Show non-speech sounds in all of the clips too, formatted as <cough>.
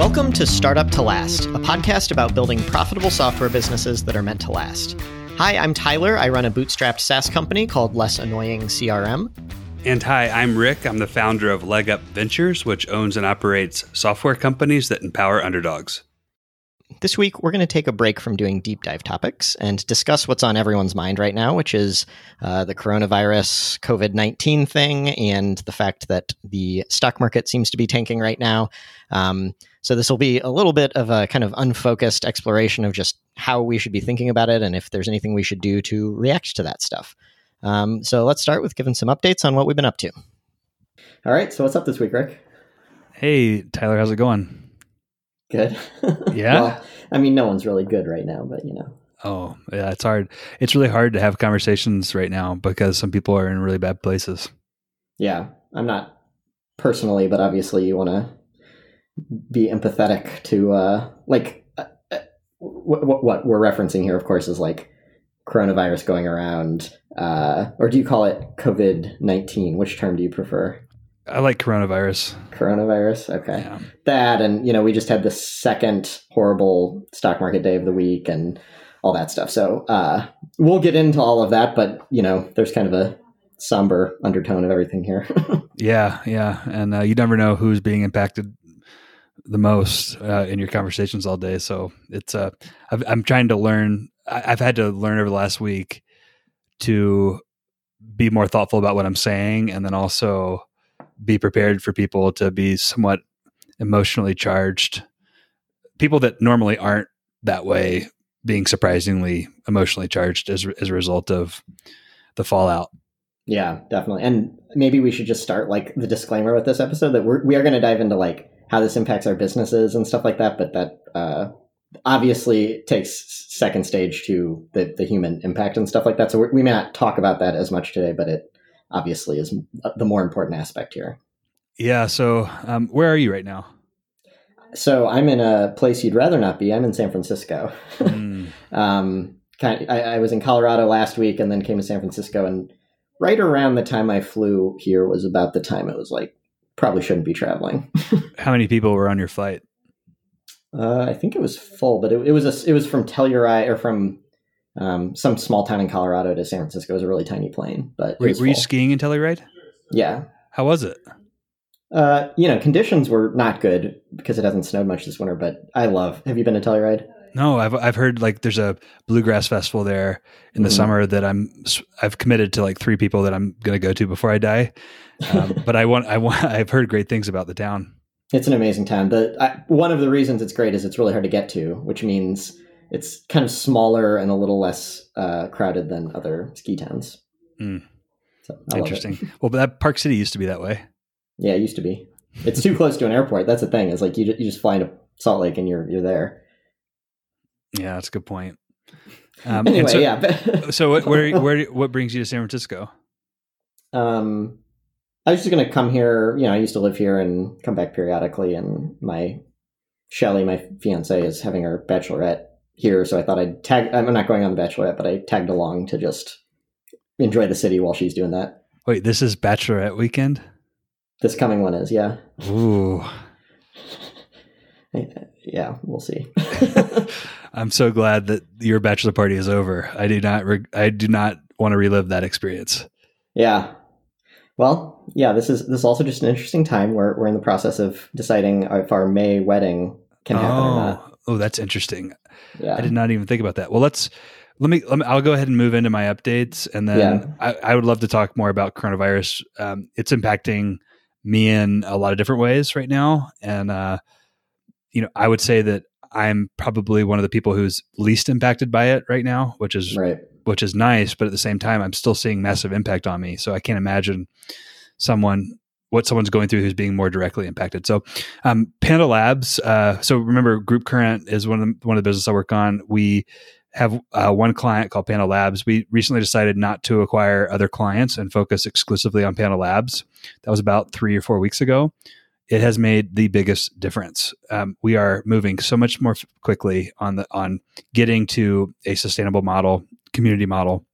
Welcome to Startup to Last, a podcast about building profitable software businesses that are meant to last. Hi, I'm Tyler. I run a bootstrapped SaaS company called Less Annoying CRM. And hi, I'm Rick. I'm the founder of Leg Up Ventures, which owns and operates software companies that empower underdogs. This week, we're going to take a break from doing deep dive topics and discuss what's on everyone's mind right now, which is uh, the coronavirus COVID 19 thing and the fact that the stock market seems to be tanking right now. Um, so, this will be a little bit of a kind of unfocused exploration of just how we should be thinking about it and if there's anything we should do to react to that stuff. Um, so, let's start with giving some updates on what we've been up to. All right. So, what's up this week, Rick? Hey, Tyler, how's it going? Good. <laughs> Yeah. well, I mean, no one's really good right now, but you know. Oh, yeah, it's hard. It's really hard to have conversations right now because some people are in really bad places. Yeah, I'm not personally, but obviously, you want to be empathetic to uh, like uh, what, what, what we're referencing here. Of course, is like coronavirus going around, uh, or do you call it COVID nineteen? Which term do you prefer? I like coronavirus. Coronavirus, okay. Yeah. That and you know we just had the second horrible stock market day of the week and all that stuff. So uh, we'll get into all of that, but you know there's kind of a somber undertone of everything here. <laughs> Yeah, yeah, and uh, you never know who's being impacted the most uh, in your conversations all day. So it's uh, I've, I'm trying to learn. I've had to learn over the last week to be more thoughtful about what I'm saying, and then also be prepared for people to be somewhat emotionally charged. People that normally aren't that way being surprisingly emotionally charged as as a result of the fallout. yeah, definitely. And maybe we should just start like the disclaimer with this episode that we're we are going to dive into like how this impacts our businesses and stuff like that, but that uh, obviously takes second stage to the the human impact and stuff like that. So we we may not talk about that as much today, but it obviously is the more important aspect here. Yeah. So um, where are you right now? So I'm in a place you'd rather not be. I'm in San Francisco. Mm, <laughs> um, kind I, I was in Colorado last week and then came to San Francisco. And right around the time I flew here was about the time it was like probably shouldn't be traveling. <laughs> how many people were on your flight? Uh, I think it was full, but it, it was a, it was from Telluride or from um, some small town in Colorado to San Francisco. It was a really tiny plane, but Were, you skiing in Telluride? Yeah. How was it? Uh, you know, conditions were not good because it hasn't snowed much this winter. But I love. Have you been to Telluride? No, I've I've heard like there's a bluegrass festival there in the Mhm. summer that I'm I've committed to like three people that I'm going to go to before I die. Um, <laughs> but I want I want <laughs> I've heard great things about the town. It's an amazing town. The I, one of the reasons it's great is it's really hard to get to, which means it's kind of smaller and a little less uh, crowded than other ski towns. Mm. So, I love it. Interesting. Well, but that Park City used to be that way. Yeah, it used to be. It's too close to an airport. That's the thing. Is like you you just fly into Salt Lake and you're you're there. Yeah, that's a good point. <laughs> Um, anyway, so, yeah. So what where where what brings you to San Francisco? um, I was just gonna come here. You know, I used to live here and come back periodically. And my Shelly, my fiance, is having her bachelorette here, so I thought I'd tag. I'm not going on the bachelorette, but I tagged along to just enjoy the city while she's doing that. Wait, this is Bachelorette weekend. This coming one is, yeah, Ooh, <laughs> yeah. We'll see. <laughs> <laughs> I'm so glad that your bachelor party is over. I do not reg- I do not want to relive that experience. Yeah. Well, yeah, this is this is also just an interesting time. We're we're in the process of deciding if our May wedding can happen or not. Oh, oh, that's interesting. Yeah. I did not even think about that. Well, let's let me, let me I'll go ahead and move into my updates, and then Yeah. I, I would love to talk more about coronavirus. Um, it's impacting me in a lot of different ways right now, and uh, you know, I would say that I'm probably one of the people who's least impacted by it right now, which is Right. Which is nice. But at the same time, I'm still seeing massive impact on me. So I can't imagine someone what someone's going through who's being more directly impacted. So, um, Panda Labs. Uh, so remember, Group Current is one of the, one of the business I work on. We have uh, one client called Panda Labs. We recently decided not to acquire other clients and focus exclusively on Panda Labs. That was about three or four weeks ago. It has made the biggest difference. Um, we are moving so much more f- quickly on the on getting to a sustainable model, community model,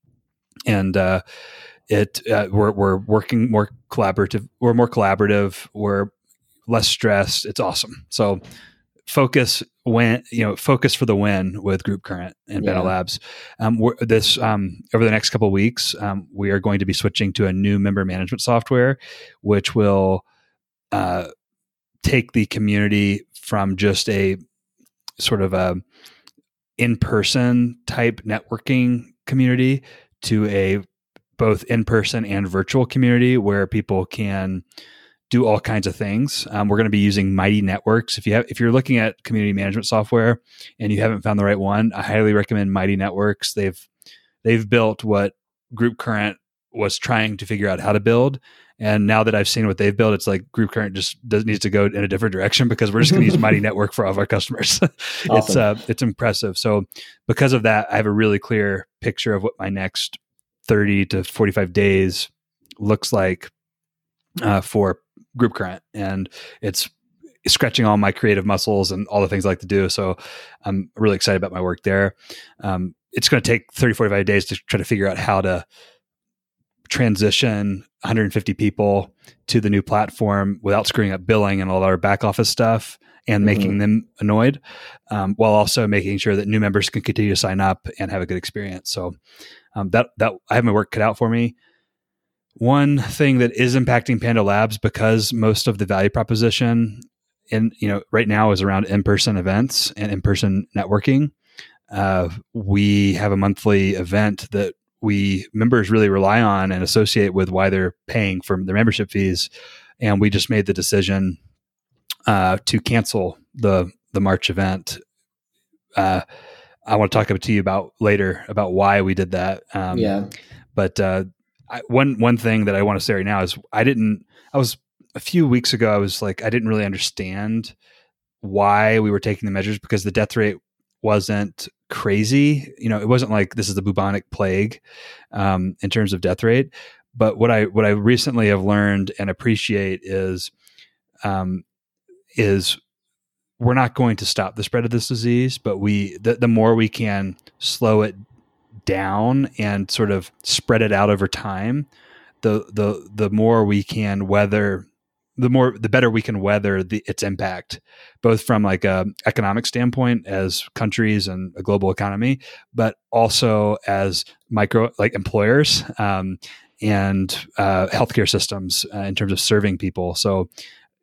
and uh, it uh, we're we're working more collaborative. We're more collaborative. We're less stressed. It's awesome. So focus when you know focus for the win with Group Current and Yeah. Beta Labs. Um, we're, this um, over the next couple of weeks, um, we are going to be switching to a new member management software, which will uh, take the community from just a sort of a in-person type networking community to a both in-person and virtual community where people can do all kinds of things. Um, we're going to be using Mighty Networks. If you have, if you're looking at community management software and you haven't found the right one, I highly recommend Mighty Networks. They've they've built what Group Current was trying to figure out how to build. And now that I've seen what they've built, it's like Group Current just does, needs to go in a different direction because we're just going to use Mighty <laughs> Network for all of our customers. <laughs> It's Awesome. uh, it's impressive. So because of that, I have a really clear picture of what my next thirty to forty five days looks like uh, for Group Current, and it's stretching all my creative muscles and all the things I like to do. So I'm really excited about my work there. Um, it's going to take 30, 45 days to try to figure out how to transition 150 people to the new platform without screwing up billing and all our back office stuff and making them annoyed, um, while also making sure that new members can continue to sign up and have a good experience. So um, that that I have my work cut out for me. One thing that is impacting Panda Labs because most of the value proposition in you know right now is around in-person events and in-person networking. Uh, we have a monthly event that we members really rely on and associate with why they're paying for their membership fees, and we just made the decision uh, to cancel the the March event. Uh, I want to talk to you about later about why we did that. Um, yeah. but uh, I, one one thing that I want to say right now is I didn't. I was a few weeks ago. I was like I didn't really understand why we were taking the measures because the death rate wasn't crazy. You know, it wasn't like this is the bubonic plague um, in terms of death rate. But what I what I recently have learned and appreciate is um, is we're not going to stop the spread of this disease, but we the, the more we can slow it down and sort of spread it out over time, the the the more we can weather the more the better we can weather the its impact both from like a economic standpoint as countries and a global economy but also as micro like employers um, and uh, healthcare systems uh, in terms of serving people. So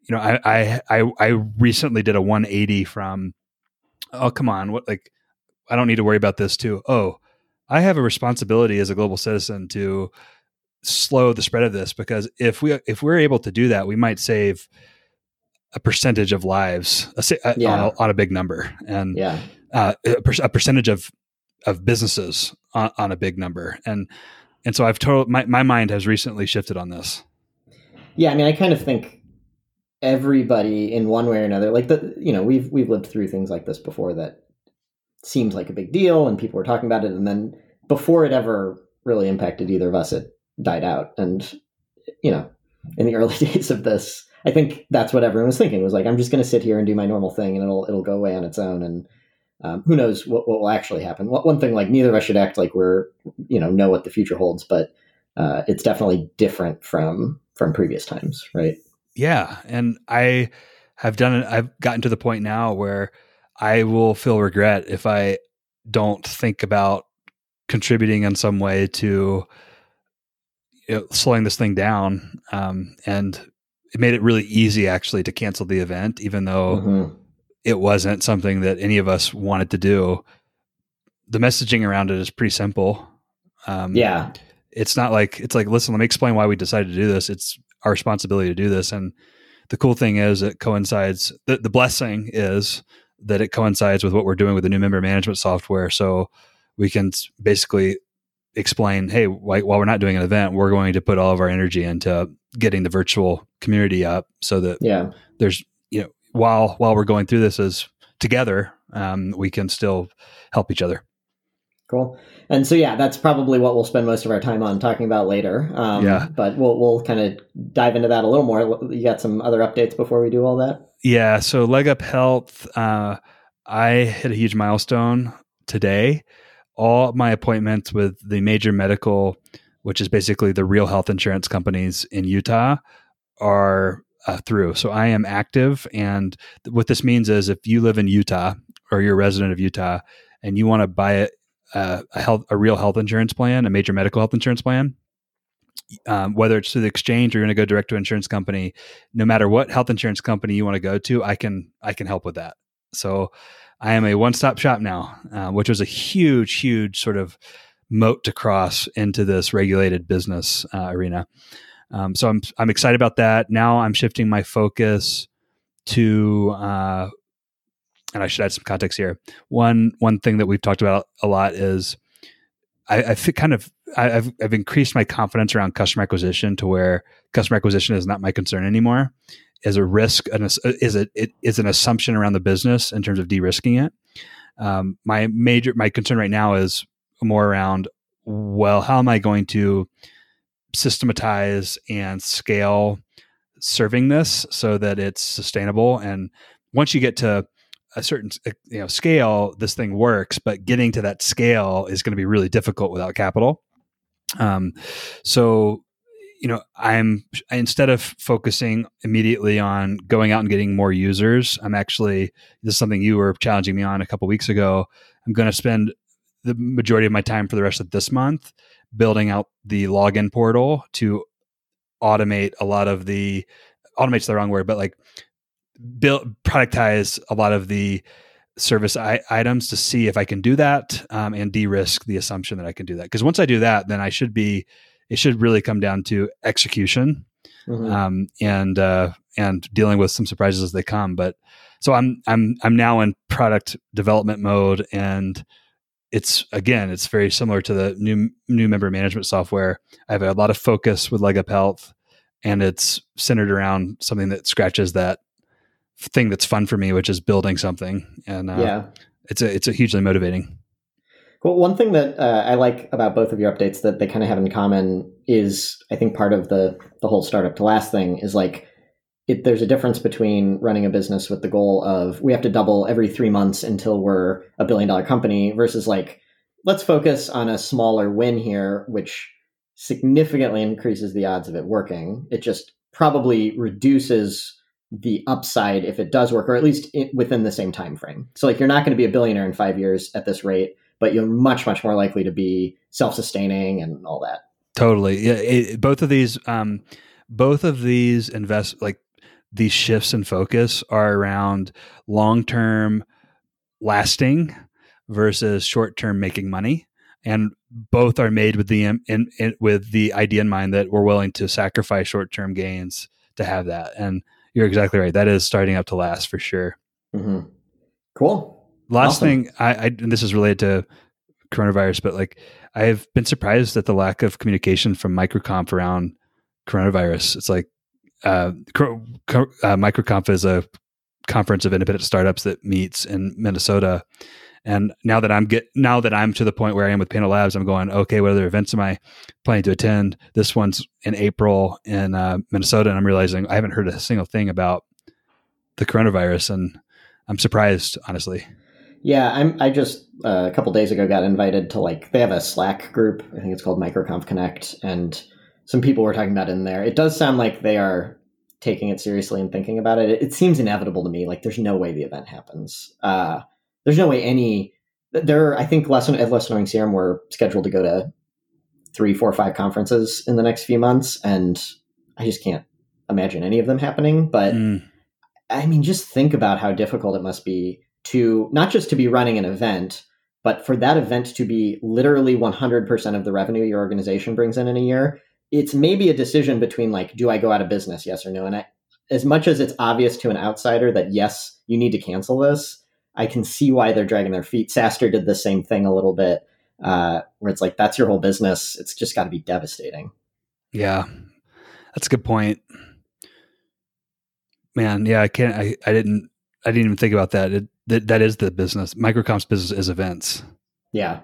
you know I, I i i recently did a 180 from oh come on what like i don't need to worry about this too. Oh i have a responsibility as a global citizen to slow the spread of this because if we if we're able to do that we might save a percentage of lives a, Yeah. on, a, on a big number and Yeah. uh, a, per- a percentage of of businesses on, on a big number and and so i've told my, my mind has recently shifted on this Yeah, I mean, I kind of think everybody in one way or another, like the, you know, we've we've lived through things like this before that seemed like a big deal, and people were talking about it, and then before it ever really impacted either of us, it died out. And you know, in the <laughs> early days of this, I think that's what everyone was thinking was like, I'm just going to sit here and do my normal thing, and it'll it'll go away on its own, and um, who knows what, what will actually happen. One thing, like neither of us should act like we're you know know what the future holds, but uh, it's definitely different from from previous times, right? yeah and i have done it i've gotten to the point now where i will feel regret if i don't think about contributing in some way to you know, slowing this thing down um, and it made it really easy actually to cancel the event even though Mhm. it wasn't something that any of us wanted to do. The messaging around it is pretty simple. Um, Yeah, it's not like it's like listen let me explain why we decided to do this. It's our responsibility to do this. And the cool thing is it coincides the, the blessing is that it coincides with what we're doing with the new member management software. So we can basically explain hey while we're not doing an event we're going to put all of our energy into getting the virtual community up so that yeah, there's you know while while we're going through this as together um, we can still help each other cool. And so, yeah, that's probably what we'll spend most of our time on talking about later. Um, Yeah. but we'll we'll kind of dive into that a little more. You got some other updates before we do all that? Yeah. So Leg Up Health, uh, I hit a huge milestone today. All my appointments with the major medical, which is basically the real health insurance companies in Utah, are uh, through. So I am active, and what this means is if you live in Utah or you're a resident of Utah and you want to buy a, a health a real health insurance plan, a major medical health insurance plan, um, whether it's through the exchange or you're going to go direct to an insurance company, no matter what health insurance company you want to go to, I can I can help with that. So I am a one stop shop now, uh, which was a huge, huge sort of moat to cross into this regulated business uh, arena. Um, so I'm I'm excited about that. Now I'm shifting my focus to, uh, and I should add some context here. One one thing that we've talked about a lot is I, I kind of I, have I've increased my confidence around customer acquisition to where customer acquisition is not my concern anymore. Is a risk and is it, it is an assumption around the business in terms of de-risking it. Um, my major my concern right now is more around well, how am I going to systematize and scale serving this so that it's sustainable and once you get to a certain uh, you know scale this thing works but getting to that scale is going to be really difficult without capital um, so you know i'm instead of focusing immediately on going out and getting more users i'm actually this is something you were challenging me on a couple weeks ago i'm going to spend the majority of my time for the rest of this month building out the login portal to automate a lot of the automate's the wrong word but like build productize a lot of the service I- items to see if I can do that um, and de-risk the assumption that I can do that. Because once I do that, then I should be. It should really come down to execution mm-hmm. um, and uh, and dealing with some surprises as they come. But so I'm I'm I'm now in product development mode, and it's again it's very similar to the new new member management software. I have a lot of focus with Leg Up Health, and it's centered around something that scratches that thing that's fun for me, which is building something. And uh, yeah, it's a it's a hugely motivating. Well, one thing that uh, I like about both of your updates that they kind of have in common is, I think, part of the the whole startup to last thing is like it, there's a difference between running a business with the goal of we have to double every three months until we're a billion dollar company versus like let's focus on a smaller win here, which significantly increases the odds of it working. It just probably reduces the upside if it does work, or at least within the same time frame. So like you're not going to be a billionaire in five years at this rate, but you're much much more likely to be self sustaining and all that. Totally, yeah. It, both of these, um, both of these invest like these shifts in focus are around long term lasting versus short term making money and both are made with the in, in, with the idea in mind that we're willing to sacrifice short term gains to have that and you're exactly right. That is starting up to last for sure. Mm-hmm. Cool. Last awesome. thing, I, I and this is related to coronavirus, but like I've been surprised at the lack of communication from MicroConf around coronavirus. It's like uh, uh, MicroConf is a conference of independent startups that meets in Minnesota, and now that I'm get now that I'm to the point where I am with Panda Labs, I'm going, okay, what other events am I planning to attend? This one's in April in uh, Minnesota, and I'm realizing I haven't heard a single thing about the coronavirus, and I'm surprised, honestly. Yeah, I'm. I just uh, a couple days ago got invited to like they have a Slack group. I think it's called MicroConf Connect, and some people were talking about it in there. It does sound like they are taking it seriously and thinking about it. It, it seems inevitable to me. Like there's no way the event happens. Uh, there's no way any there. I think lesson at Less Annoying CRM we're scheduled to go to three, four, five conferences in the next few months, and I just can't imagine any of them happening. But mm. I mean, just think about how difficult it must be to not just to be running an event, but for that event to be literally 100% of the revenue your organization brings in in a year. It's maybe a decision between like, do I go out of business? Yes or no. And I, as much as it's obvious to an outsider that yes, you need to cancel this, I can see why they're dragging their feet. SaaStr did the same thing a little bit, uh, where it's like that's your whole business. It's just got to be devastating. Yeah, that's a good point. Man, yeah, I can't. I, I didn't. I didn't even think about that. It, that that is the business. MicroConf's business is events. Yeah.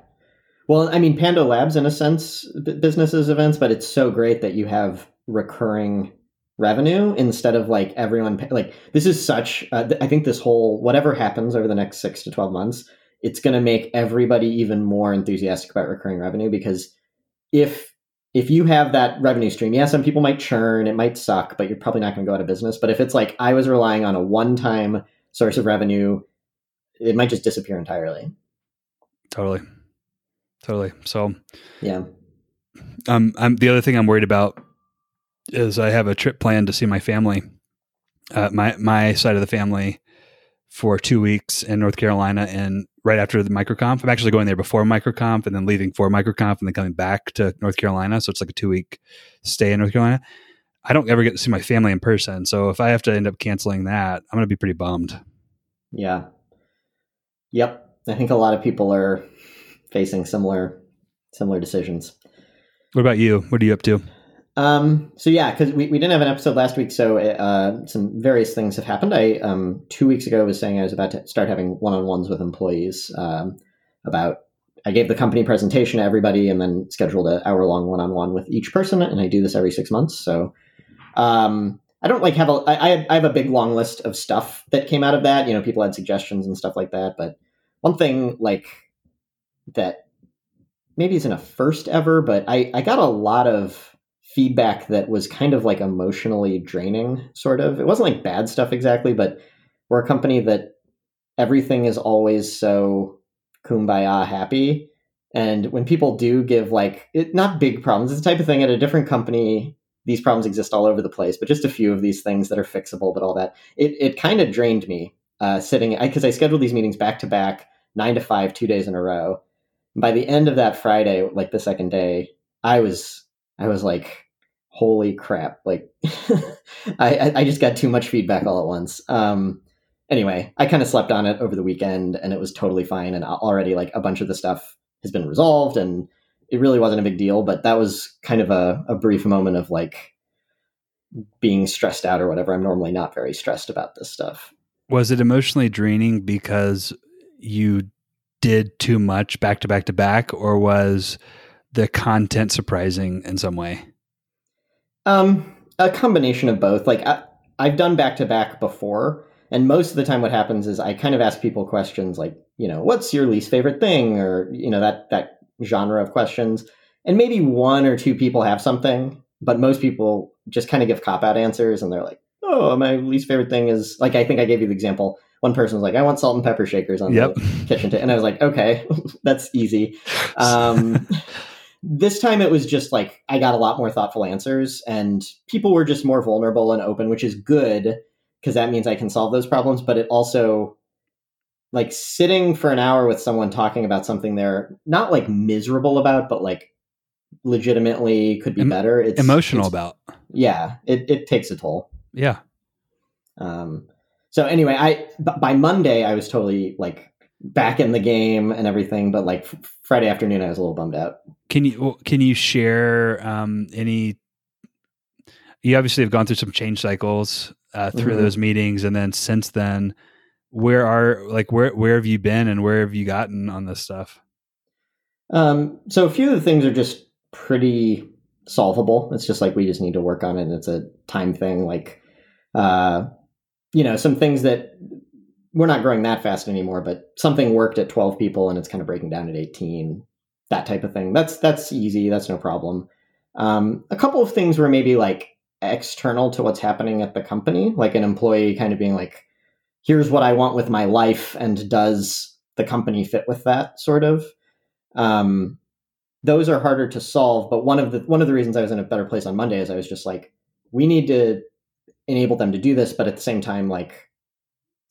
Well, I mean, Panda Labs, in a sense, business is events, but it's so great that you have recurring revenue instead of like everyone pay, like this is such uh, th- i think this whole whatever happens over the next 6 to 12 months it's going to make everybody even more enthusiastic about recurring revenue because if if you have that revenue stream, yeah, some people might churn, it might suck, but you're probably not going to go out of business. But if it's like I was relying on a one time source of revenue, it might just disappear entirely. Totally. Totally. So, yeah. Um, I'm the other thing I'm worried about is I have a trip planned to see my family, uh, my my side of the family, for two weeks in North Carolina, and right after the microconf, I'm actually going there before microconf, and then leaving for microconf, and then coming back to North Carolina. So it's like a two week stay in North Carolina. I don't ever get to see my family in person, so if I have to end up canceling that, I'm going to be pretty bummed. Yeah. Yep. I think a lot of people are facing similar similar decisions. What about you? What are you up to? Um, so yeah, because we, we didn't have an episode last week, so uh, some various things have happened. I um, two weeks ago was saying I was about to start having one on ones with employees um, about. I gave the company presentation to everybody, and then scheduled an hour long one on one with each person, and I do this every six months. So um, I don't like have a I, I have a big long list of stuff that came out of that. You know, people had suggestions and stuff like that, but one thing like that maybe isn't a first ever, but I, I got a lot of feedback that was kind of like emotionally draining, sort of. It wasn't like bad stuff exactly, but we're a company that everything is always so kumbaya happy. And when people do give like it, not big problems, it's the type of thing at a different company. These problems exist all over the place, but just a few of these things that are fixable, but all that it it kind of drained me uh, sitting because I, I scheduled these meetings back to back, nine to five, two days in a row. by the end of that Friday, like the second day, I was I was like, holy crap! Like, <laughs> I I just got too much feedback all at once. Um, anyway, I kind of slept on it over the weekend, and it was totally fine. And already, like, a bunch of the stuff has been resolved, and it really wasn't a big deal. But that was kind of a, a brief moment of like being stressed out or whatever. I'm normally not very stressed about this stuff. Was it emotionally draining because you did too much back to back to back, or was the content surprising in some way? Um, a combination of both. Like I, I've done back to back before, and most of the time, what happens is I kind of ask people questions like, you know, what's your least favorite thing, or you know that that genre of questions, and maybe one or two people have something, but most people just kind of give cop out answers, and they're like, oh, my least favorite thing is like I think I gave you the example. One person was like, I want salt and pepper shakers on Yep. the kitchen table. And I was like, okay, <laughs> that's easy. Um, <laughs> this time it was just like I got a lot more thoughtful answers and people were just more vulnerable and open, which is good because that means I can solve those problems. But it also, like sitting for an hour with someone talking about something they're not like miserable about, but like legitimately could be Em- better. It's Emotional it's- about. Yeah, it, it takes a toll. Yeah. Um, so anyway, I b- by Monday I was totally like back in the game and everything, but like f- Friday afternoon I was a little bummed out. Can you can you share um, any? You obviously have gone through some change cycles uh, through Mhm. those meetings, and then since then, where are like where where have you been and where have you gotten on this stuff? Um, so a few of the things are just pretty solvable. It's just like we just need to work on it. And it's a time thing. Like, uh, you know, some things that we're not growing that fast anymore, but something worked at 12 people and it's kind of breaking down at 18. That type of thing. That's that's easy. That's no problem. Um, a couple of things were maybe like external to what's happening at the company, like an employee kind of being like, "Here's what I want with my life," and does the company fit with that? Sort of um, those are harder to solve. But one of the one of the reasons I was in a better place on Monday is I was just like, we need to enable them to do this, but at the same time, like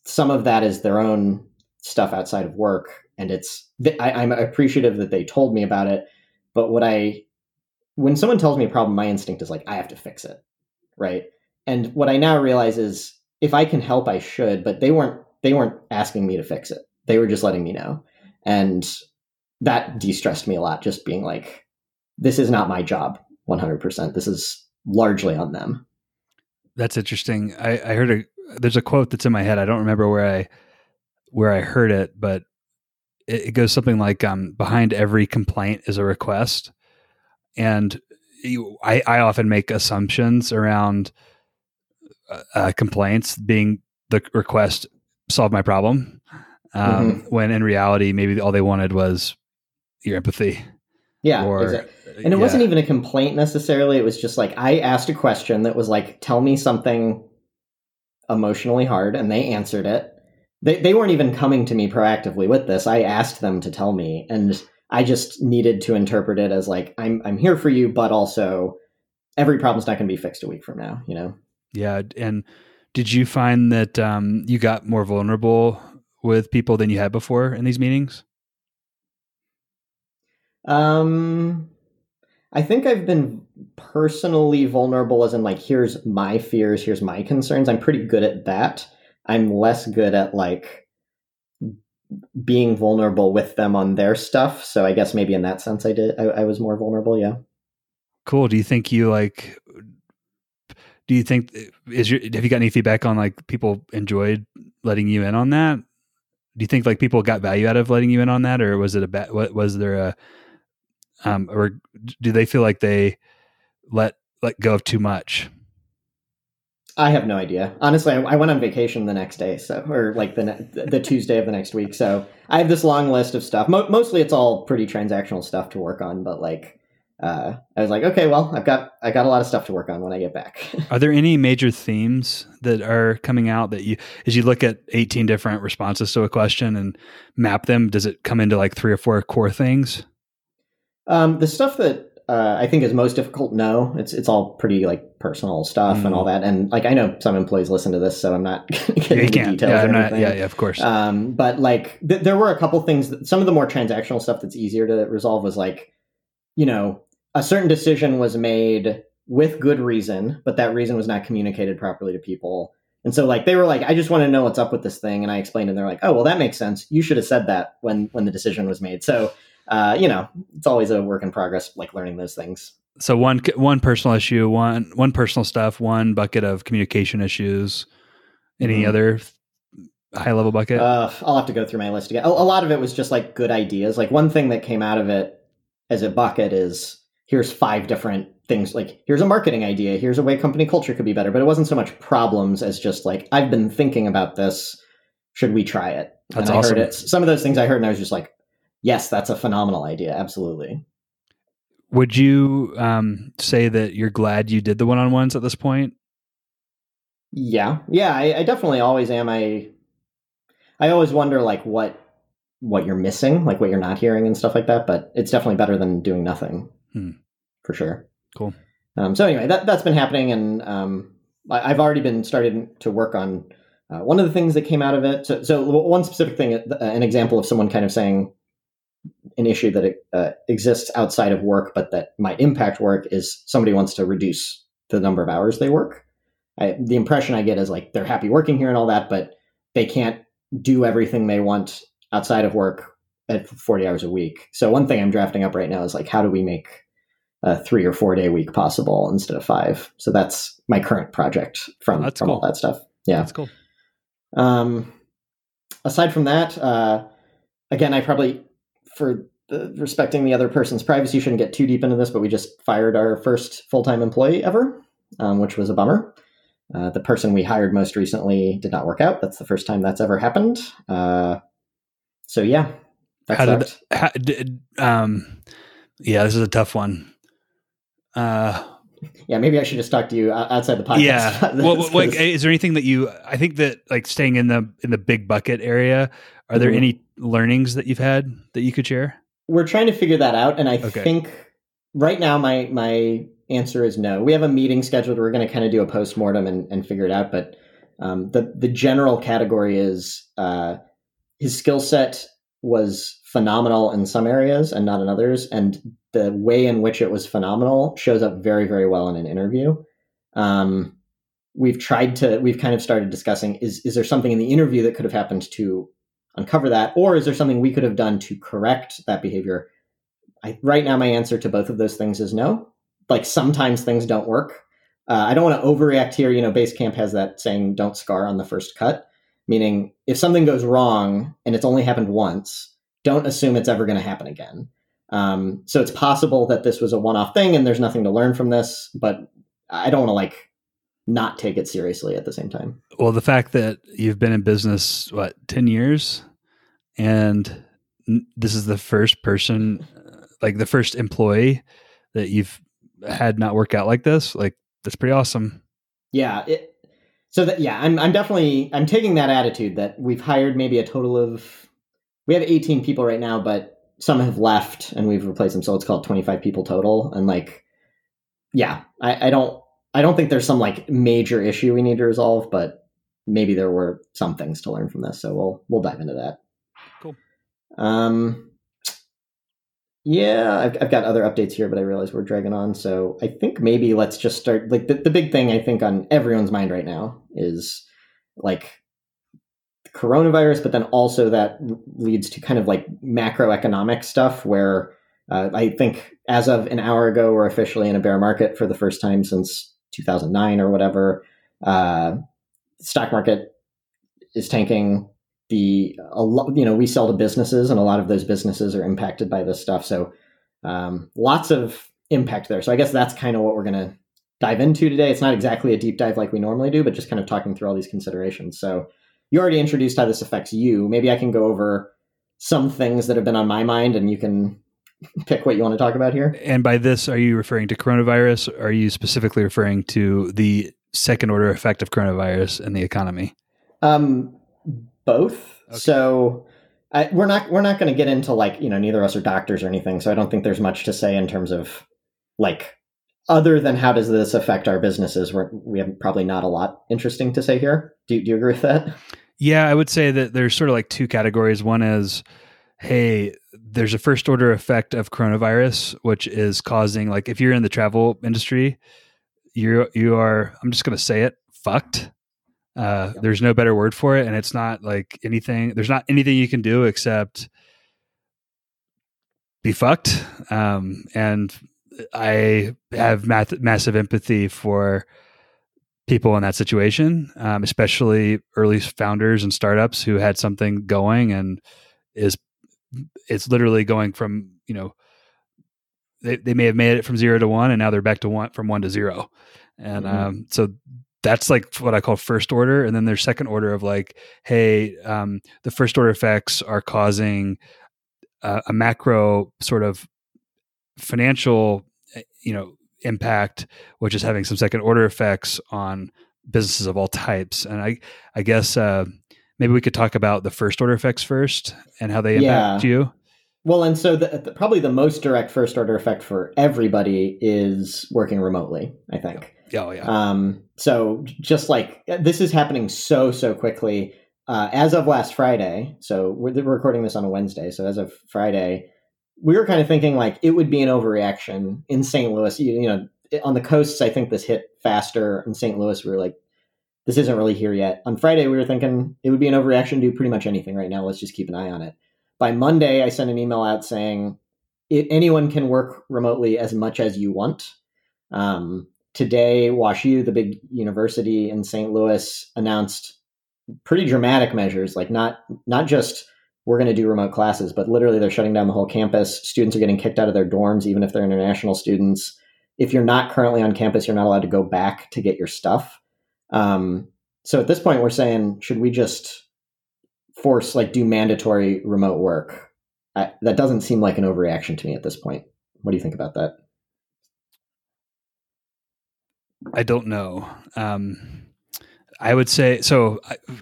some of that is their own stuff outside of work, and it's I, I'm appreciative that they told me about it. But what I when someone tells me a problem, my instinct is like I have to fix it, right? And what I now realize is if I can help, I should. But they weren't they weren't asking me to fix it; they were just letting me know, and that de-stressed me a lot just being like this is not my job 100% this is largely on them That's interesting. I, I heard a there's a quote that's in my head. I don't remember where I where I heard it, but it, it goes something like um, behind every complaint is a request. And you, I, I often make assumptions around uh, complaints being the request solve my problem. Um, When in reality, maybe all they wanted was your empathy. Yeah, or exactly. and it yeah. wasn't even a complaint necessarily. It was just like I asked a question that was like, "Tell me something emotionally hard," and they answered it. They they weren't even coming to me proactively with this. I asked them to tell me, and I just needed to interpret it as like, "I'm I'm here for you," but also every problem's not going to be fixed a week from now. You know? Yeah, and did you find that um, you got more vulnerable with people than you had before in these meetings? Um, I think I've been personally vulnerable, as in like, here's my fears, here's my concerns. I'm pretty good at that. I'm less good at like being vulnerable with them on their stuff. So I guess maybe in that sense, I did. I, I was more vulnerable. Yeah. Cool. Do you think you like? Do you think is your have you got any feedback on like people enjoyed letting you in on that? Do you think like people got value out of letting you in on that, or was it a bad? What was there a um or do they feel like they let let go of too much? I have no idea. Honestly, I, I went on vacation the next day, so or like the ne- the Tuesday of the next week. So I have this long list of stuff. Mo- mostly, it's all pretty transactional stuff to work on. But like, uh, I was like, okay, well, I've got I got a lot of stuff to work on when I get back. <laughs> Are there any major themes that are coming out that you, as you look at eighteen different responses to a question and map them, does it come into like three or four core things? Um, the stuff that uh, I think is most difficult. No, it's it's all pretty like personal stuff Mm. and all that. And like I know some employees listen to this, so I'm not <laughs> getting into details Yeah, or I'm not, anything. yeah, yeah, of course. Um, but like th- there were a couple things. That, some of the more transactional stuff that's easier to resolve was like, you know, a certain decision was made with good reason, but that reason was not communicated properly to people. And so like they were like, I just want to know what's up with this thing, and I explained, and they're like, Oh, well, that makes sense. You should have said that when when the decision was made. So, uh, you know, it's always a work in progress, like learning those things. so one one personal issue, one one personal stuff, one bucket of communication issues. Any Mhm. other high level bucket? Uh, I'll have to go through my list again. A, a lot of it was just like good ideas. Like one thing that came out of it as a bucket is here's five different things. Like here's a marketing idea. Here's a way company culture could be better. But it wasn't so much problems as just like I've been thinking about this. Should we try it? That's and I awesome. heard it. Some of those things I heard, and I was just like, yes, that's a phenomenal idea. Absolutely. Would you um, say that you're glad you did the one on ones at this point? Yeah, yeah. I, I definitely always am. I I always wonder like what what you're missing, like what you're not hearing and stuff like that. But it's definitely better than doing nothing, Hmm. for sure. Cool. Um, so anyway, that that's been happening, and um, I, I've already been started to work on uh, one of the things that came out of it. So, so one specific thing, uh, an example of someone kind of saying an issue that uh, exists outside of work, but that might impact work, is somebody wants to reduce the number of hours they work. I, the impression I get is like they're happy working here and all that, but they can't do everything they want outside of work at 40 hours a week. So one thing I'm drafting up right now is like, how do we make a three or four day week possible instead of five? So that's my current project from, Oh, from all that stuff. Yeah. That's cool. Um, aside from that, uh, again, I probably, for the, respecting the other person's privacy, shouldn't get too deep into this, but we just fired our first full time employee ever, um, which was a bummer. Uh, the person we hired most recently did not work out. That's the first time that's ever happened. Uh, so yeah, How did how, did, um, yeah, this is a tough one. Uh, yeah, maybe I should just talk to you outside the podcast. yeah. <laughs> Well, like, is there anything that you? I think that like staying in the in the big bucket area. Are there Mhm. any learnings that you've had that you could share? we're trying to figure that out and i Okay. think right now my my answer is no we have a meeting scheduled we're going to kind of do a post-mortem and, and figure it out but um, the the general category is uh, his skill set was phenomenal in some areas and not in others and the way in which it was phenomenal shows up very very well in an interview. Um, we've tried to we've kind of started discussing is is there something in the interview that could have happened to uncover that or is there something we could have done to correct that behavior? I, right now my answer to both of those things is no. Like sometimes things don't work. Uh, i don't want to overreact here. You know basecamp has that saying don't scar on the first cut meaning if something goes wrong and it's only happened once don't assume it's ever going to happen again um, so it's possible that this was a one-off thing and there's nothing to learn from this but i don't want to like not take it seriously at the same time Well, the fact that you've been in business what ten years, and this is the first person uh, like the first employee that you've had not work out like this, like that's pretty awesome. Yeah. It, so that yeah, I'm I'm definitely I'm taking that attitude that we've hired maybe a total of we have 18 people right now, but some have left and we've replaced them, so it's called 25 people total. And like, yeah, I, I don't I don't think there's some like major issue we need to resolve, but maybe there were some things to learn from this. So we'll we'll dive into that. Cool. Um, yeah, I've, I've got other updates here, but I realize we're dragging on. So I think maybe let's just start. Like the, the big thing I think on everyone's mind right now is like coronavirus, but then also that leads to kind of like macroeconomic stuff where uh, I think as of an hour ago, we're officially in a bear market for the first time since 2009 or whatever. Uh, stock market is tanking. The a lot you know we sell to businesses and a lot of those businesses are impacted by this stuff. So um, lots of impact there. So i guess that's kind of what we're going to dive into today. It's not exactly a deep dive like we normally do but just kind of talking through all these considerations. So you already introduced how this affects you maybe i can go over some things that have been on my mind and you can pick what you want to talk about here and by this are you referring to coronavirus are you specifically referring to the second order effect of coronavirus in the economy um both. Okay. So I, we're not we're not going to get into like you know neither of us are doctors or anything. So I don't think there's much to say in terms of like other than how does this affect our businesses. We're, we have probably not a lot interesting to say here. Do, do you agree with that? Yeah, I would say that there's sort of like two categories. One is, hey, there's a first order effect of coronavirus, which is causing like if you're in the travel industry, you're you are I'm just going to say it fucked uh, There's no better word for it, and it's not like anything. There's not anything you can do except be fucked. Um, and I have math- massive empathy for people in that situation, um, especially early founders and startups who had something going and is it's literally going from you know they, they may have made it from zero to one and now they're back to one from one to zero and mm-hmm. um, so that's like what I call first order. And then there's second order of like, hey, um, the first order effects are causing uh, a macro sort of financial, you know, impact, which is having some second order effects on businesses of all types. And I, I guess uh, maybe we could talk about the first order effects first and how they impact yeah. you. Well, and so the, the, probably the most direct first order effect for everybody is working remotely. I think. Oh yeah. Um, so just like this is happening so so quickly. Uh, as of last Friday, so we're, we're recording this on a Wednesday. So as of Friday, we were kind of thinking like it would be an overreaction in St. Louis. You, you know, on the coasts, I think this hit faster. In St. Louis, we were like, this isn't really here yet. On Friday, we were thinking it would be an overreaction to pretty much anything right now. Let's just keep an eye on it. By Monday, I sent an email out saying anyone can work remotely as much as you want. Um, today, WashU, the big university in St. Louis, announced pretty dramatic measures, like not not just we're going to do remote classes, but literally they're shutting down the whole campus. Students are getting kicked out of their dorms, even if they're international students. If you're not currently on campus, you're not allowed to go back to get your stuff. Um, so at this point, we're saying, should we just force like do mandatory remote work? I, that doesn't seem like an overreaction to me at this point. What do you think about that? I don't know. Um, I would say so.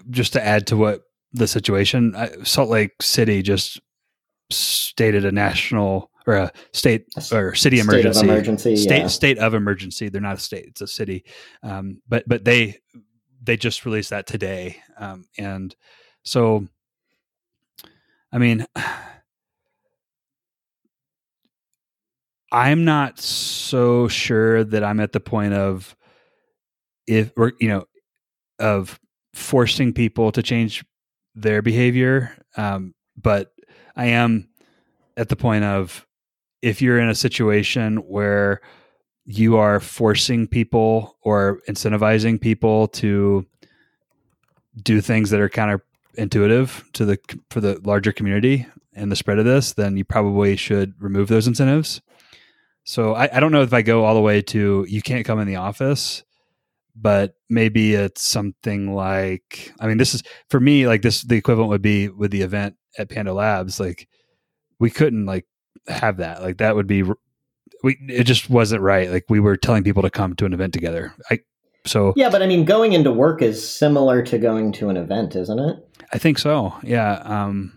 Just to add to what the situation, Salt Lake City just stated a national or a state or city emergency. State of emergency. State yeah. state of emergency. They're not a state; it's a city. Um, but but they they just released that today, um, and so I mean. <sighs> I'm not so sure that I'm at the point of if or you know of forcing people to change their behavior, um, but I am at the point of if you're in a situation where you are forcing people or incentivizing people to do things that are kind of intuitive to the for the larger community and the spread of this, then you probably should remove those incentives. So I, I don't know if I go all the way to you can't come in the office, but maybe it's something like I mean, this is for me like this the equivalent would be with the event at Panda Labs. Like we couldn't like have that. Like that would be we it just wasn't right. Like we were telling people to come to an event together. I so Yeah, but I mean going into work is similar to going to an event, isn't it? I think so. Yeah. Um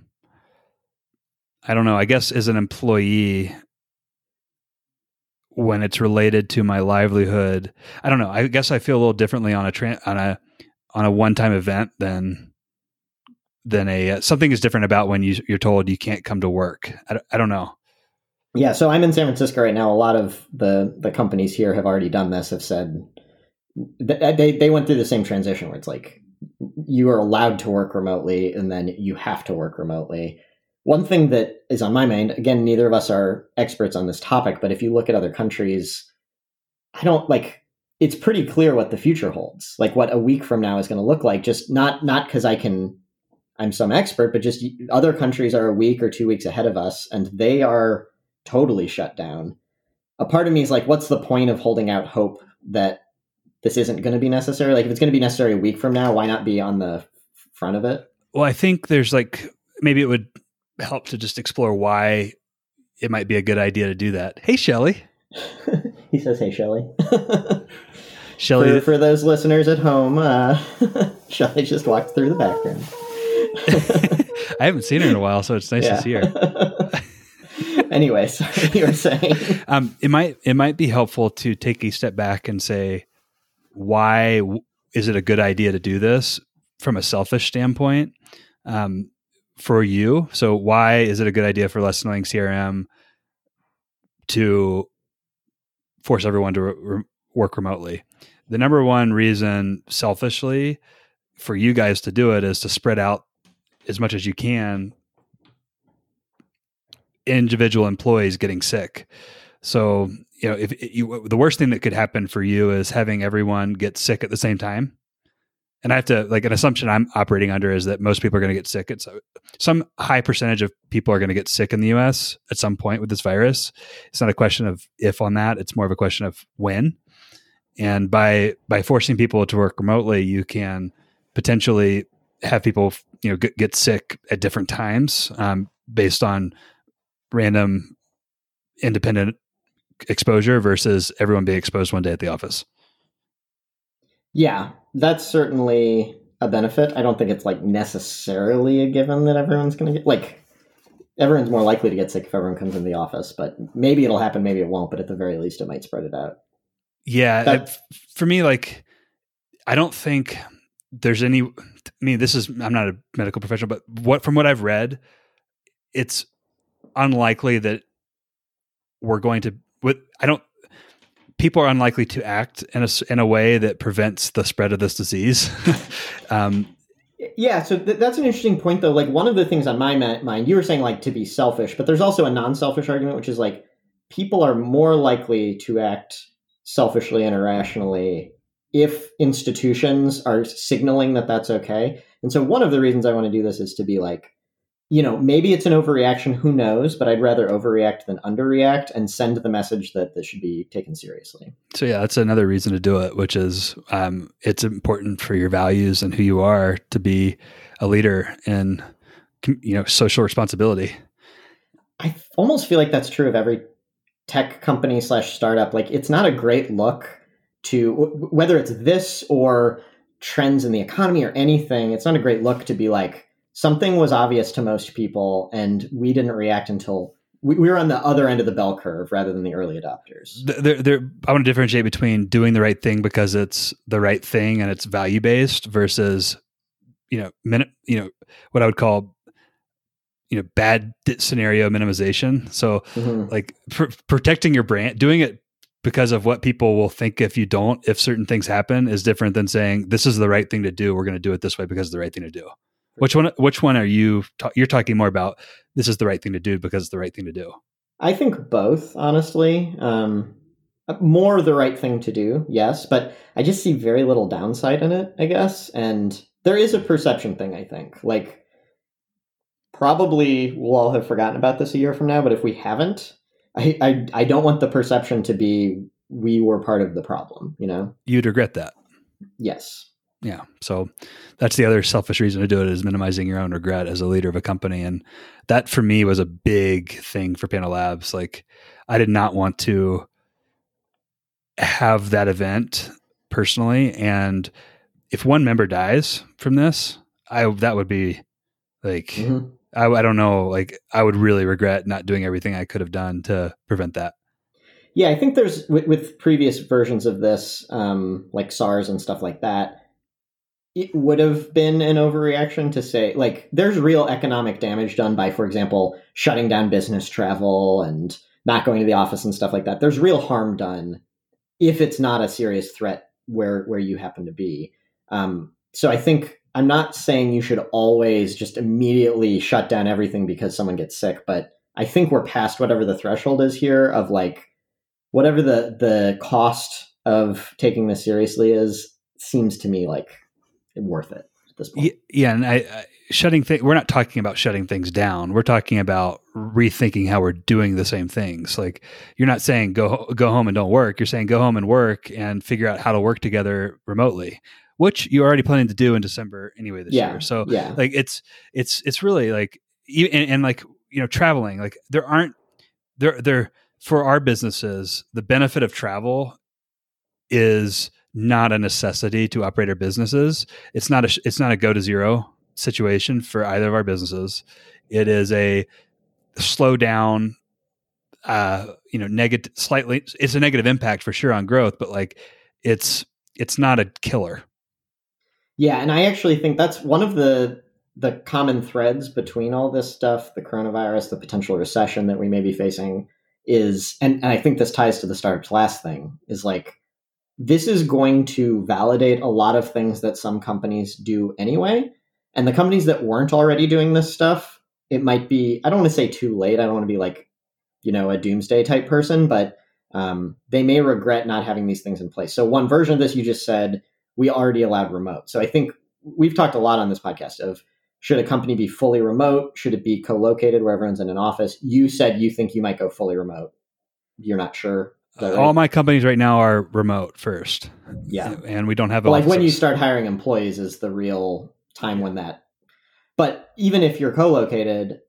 I don't know. I guess as an employee when it's related to my livelihood, I don't know. I guess I feel a little differently on a tra- on a on a one-time event than than a uh, something is different about when you you're told you can't come to work. I, don't- I don't know. Yeah, so I'm in San Francisco right now. A lot of the the companies here have already done this. Have said they they went through the same transition where it's like you are allowed to work remotely, and then you have to work remotely. One thing that is on my mind, again, neither of us are experts on this topic, but if you look at other countries, I don't like. It's pretty clear what the future holds, like what a week from now is going to look like. Just not not because I can I'm some expert, but just other countries are a week or two weeks ahead of us, and they are totally shut down. A part of me is like, what's the point of holding out hope that this isn't going to be necessary? Like, if it's going to be necessary a week from now, why not be on the front of it? Well, I think there's like maybe it would help to just explore why it might be a good idea to do that. Hey, Shelly. <laughs> he says, "Hey, Shelly." <laughs> Shelly, for, for those listeners at home, uh, <laughs> Shelly just walked through the background. I haven't seen her in a while, so it's nice Yeah. to see her. anyway, sorry, you were saying. Um, it might it might be helpful to take a step back and say, why is it a good idea to do this from a selfish standpoint um, for you? So, why is it a good idea for Less Annoying CRM to force everyone to re- work remotely? The number one reason, selfishly, for you guys to do it is to spread out as much as you can individual employees getting sick. So, you know, if you, the worst thing that could happen for you is having everyone get sick at the same time. And I have to like an assumption I'm operating under is that most people are going to get sick. It's some high percentage of people are going to get sick in the US at some point with this virus. It's not a question of if on that, it's more of a question of when. And by by forcing people to work remotely, you can potentially have people, you know, get, get sick at different times um, based on random independent exposure versus everyone being exposed one day at the office. Yeah, that's certainly a benefit. I don't think it's like necessarily a given that everyone's going to get like everyone's more likely to get sick if everyone comes in the office, but maybe it'll happen, maybe it won't, but at the very least it might spread it out. Yeah, That- I- for me, like, I don't think there's any. I mean, this is I'm not a medical professional, but what from what I've read, it's unlikely that we're going to. With I don't. People are unlikely to act in a in a way that prevents the spread of this disease. <laughs> um, Yeah, so th- that's an interesting point, though. Like, one of the things on my ma- mind, you were saying, like, to be selfish, but there's also a non selfish argument, which is like, people are more likely to act selfishly and irrationally if institutions are signaling that that's okay. And so, one of the reasons I want to do this is to be like, you know, maybe it's an overreaction, who knows, but I'd rather overreact than underreact and send the message that this should be taken seriously. So yeah, that's another reason to do it, which is um, it's important for your values and who you are to be a leader in you know social responsibility. I almost feel like that's true of every tech company slash startup. Like, it's not a great look to whether it's this or trends in the economy or anything. It's not a great look to be like something was obvious to most people, and we didn't react until we, we were on the other end of the bell curve rather than the early adopters. There, there, I want to differentiate between doing the right thing because it's the right thing and it's value based versus you know min- you know what I would call you know bad scenario minimization. So Mhm. like pr- protecting your brand, doing it because of what people will think if you don't, if certain things happen, is different than saying this is the right thing to do. We're going to do it this way because it's the right thing to do. Which one? Which one are you? Ta- you're talking more about this is the right thing to do because it's the right thing to do. I think both, honestly. Um, more the right thing to do, yes, but I just see very little downside in it, I guess. And there is a perception thing, I think. Like, probably we'll all have forgotten about this a year from now, but if we haven't, I, I, I don't want the perception to be we were part of the problem, you know? You'd regret that. Yes. Yeah. So that's the other selfish reason to do it is minimizing your own regret as a leader of a company. And that for me was a big thing for Panda Labs. Like I did not want to have that event personally. And if one member dies from this, I that would be like mm-hmm. I, I don't know, like I would really regret not doing everything I could have done to prevent that. Yeah, I think there's with, with previous versions of this, um, like SARS and stuff like that it would have been an overreaction to say like there's real economic damage done by for example shutting down business travel and not going to the office and stuff like that. There's real harm done if it's not a serious threat where where you happen to be. Um, so i think i'm not saying you should always just immediately shut down everything because someone gets sick but i think we're past whatever the threshold is here of like whatever the the cost of taking this seriously is seems to me like worth it at this point. Yeah, and I, I shutting things. We're not talking about shutting things down. We're talking about rethinking how we're doing the same things. Like you're not saying go go home and don't work. You're saying go home and work and figure out how to work together remotely which you're already planning to do in December anyway this yeah, year. So yeah. like it's it's it's really like and, and, like you know traveling like there aren't there there for our businesses the benefit of travel is not a necessity to operate our businesses. It's not a it's not a go to zero situation for either of our businesses. It is a slow down uh you know negative slightly it's a negative impact for sure on growth but like it's it's not a killer yeah and i actually think that's one of the the common threads between all this stuff the coronavirus the potential recession that we may be facing is and, and i think this ties to the Startup to Last thing is like this is going to validate a lot of things that some companies do anyway. And the companies that weren't already doing this stuff, it might be, I don't want to say too late. I don't want to be like, you know, a doomsday type person, but um, they may regret not having these things in place. So, one version of this, you just said, we already allowed remote. So, I think we've talked a lot on this podcast of should a company be fully remote? Should it be co located where everyone's in an office? You said you think you might go fully remote. You're not sure. All my companies right now are remote first. Yeah, and we don't have well, like when you start hiring employees is the real time when that. But even if you're co-located,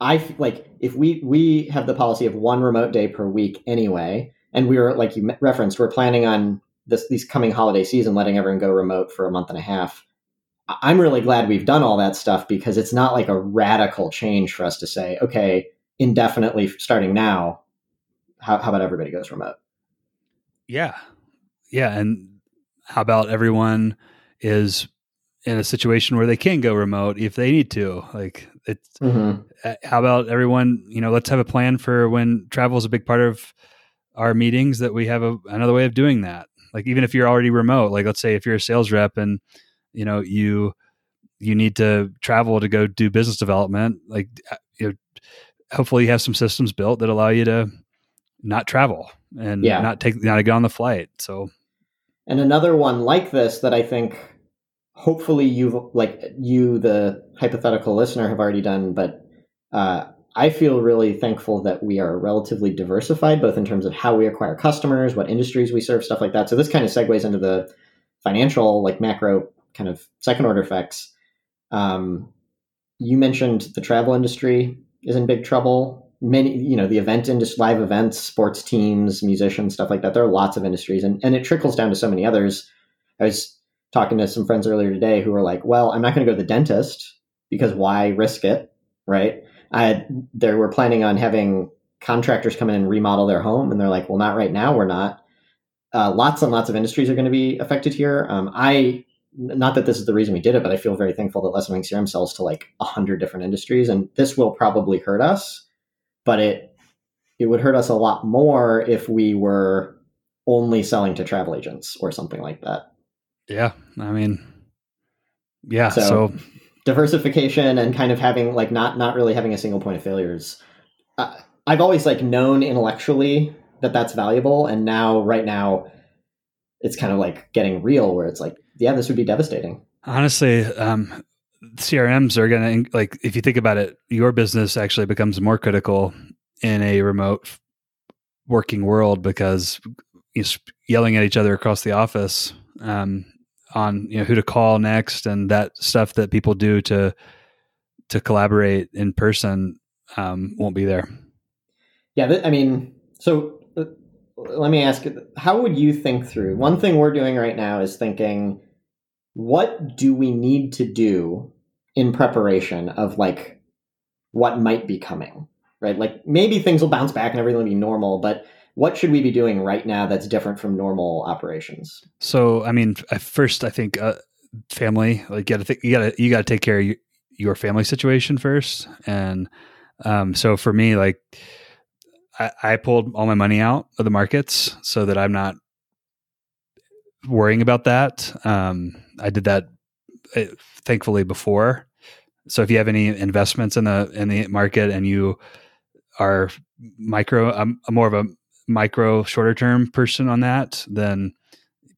I like if we we have the policy of one remote day per week anyway, and we were like you referenced, we're planning on this these coming holiday season letting everyone go remote for a month and a half. I'm really glad we've done all that stuff because it's not like a radical change for us to say, okay, indefinitely starting now, how, how about everybody goes remote? Yeah. Yeah. And how about everyone is in a situation where they can go remote if they need to? Like, it's mm-hmm. How about everyone, you know, let's have a plan for when travel is a big part of our meetings that we have a, another way of doing that. Like, even if you're already remote, like, let's say if you're a sales rep and, you know, you, you need to travel to go do business development, like, uh, you know, hopefully you have some systems built that allow you to not travel and yeah. not take not get on the flight. So, and another one like this that I think hopefully you've like you the hypothetical listener have already done, but uh, I feel really thankful that we are relatively diversified, both in terms of how we acquire customers, what industries we serve, stuff like that. So this kind of segues into the financial, like macro kind of second order effects. Um, you mentioned the travel industry is in big trouble many you know the event industry live events sports teams musicians stuff like that. There are lots of industries and, and it trickles down to so many others. I was talking to some friends earlier today who were like well i'm not going to go to the dentist because why risk it? Right? I they were planning on having contractors come in and remodel their home and they're like well not right now we're not. Uh, lots and lots of industries are going to be affected here. Um, i not that this is the reason we did it but i feel very thankful that less crm sells to like 100 different industries and this will probably hurt us but it it would hurt us a lot more if we were only selling to travel agents or something like that. Yeah, I mean, yeah. So, so, diversification and kind of having like not not really having a single point of failures. Uh, I've always like known intellectually that that's valuable, and now right now, it's kind of like getting real, where it's like, yeah, this would be devastating. Honestly, um, CRMs are going to like if you think about it, your business actually becomes more critical in a remote working world because yelling at each other across the office um, on you know who to call next and that stuff that people do to to collaborate in person um, won't be there. Yeah, th- I mean, so uh, let me ask how would you think through? One thing we're doing right now is thinking, what do we need to do in preparation of like what might be coming, right? Like maybe things will bounce back and everything will be normal, but what should we be doing right now that's different from normal operations? So, I mean, first, I think uh, family, like you got to think, you got to you got to take care of your, your family situation first, and um, so for me, like I, I pulled all my money out of the markets so that I'm not worrying about that. Um, I did that uh, thankfully before. So if you have any investments in the in the market and you are micro, I'm, more of a micro shorter term person on that, then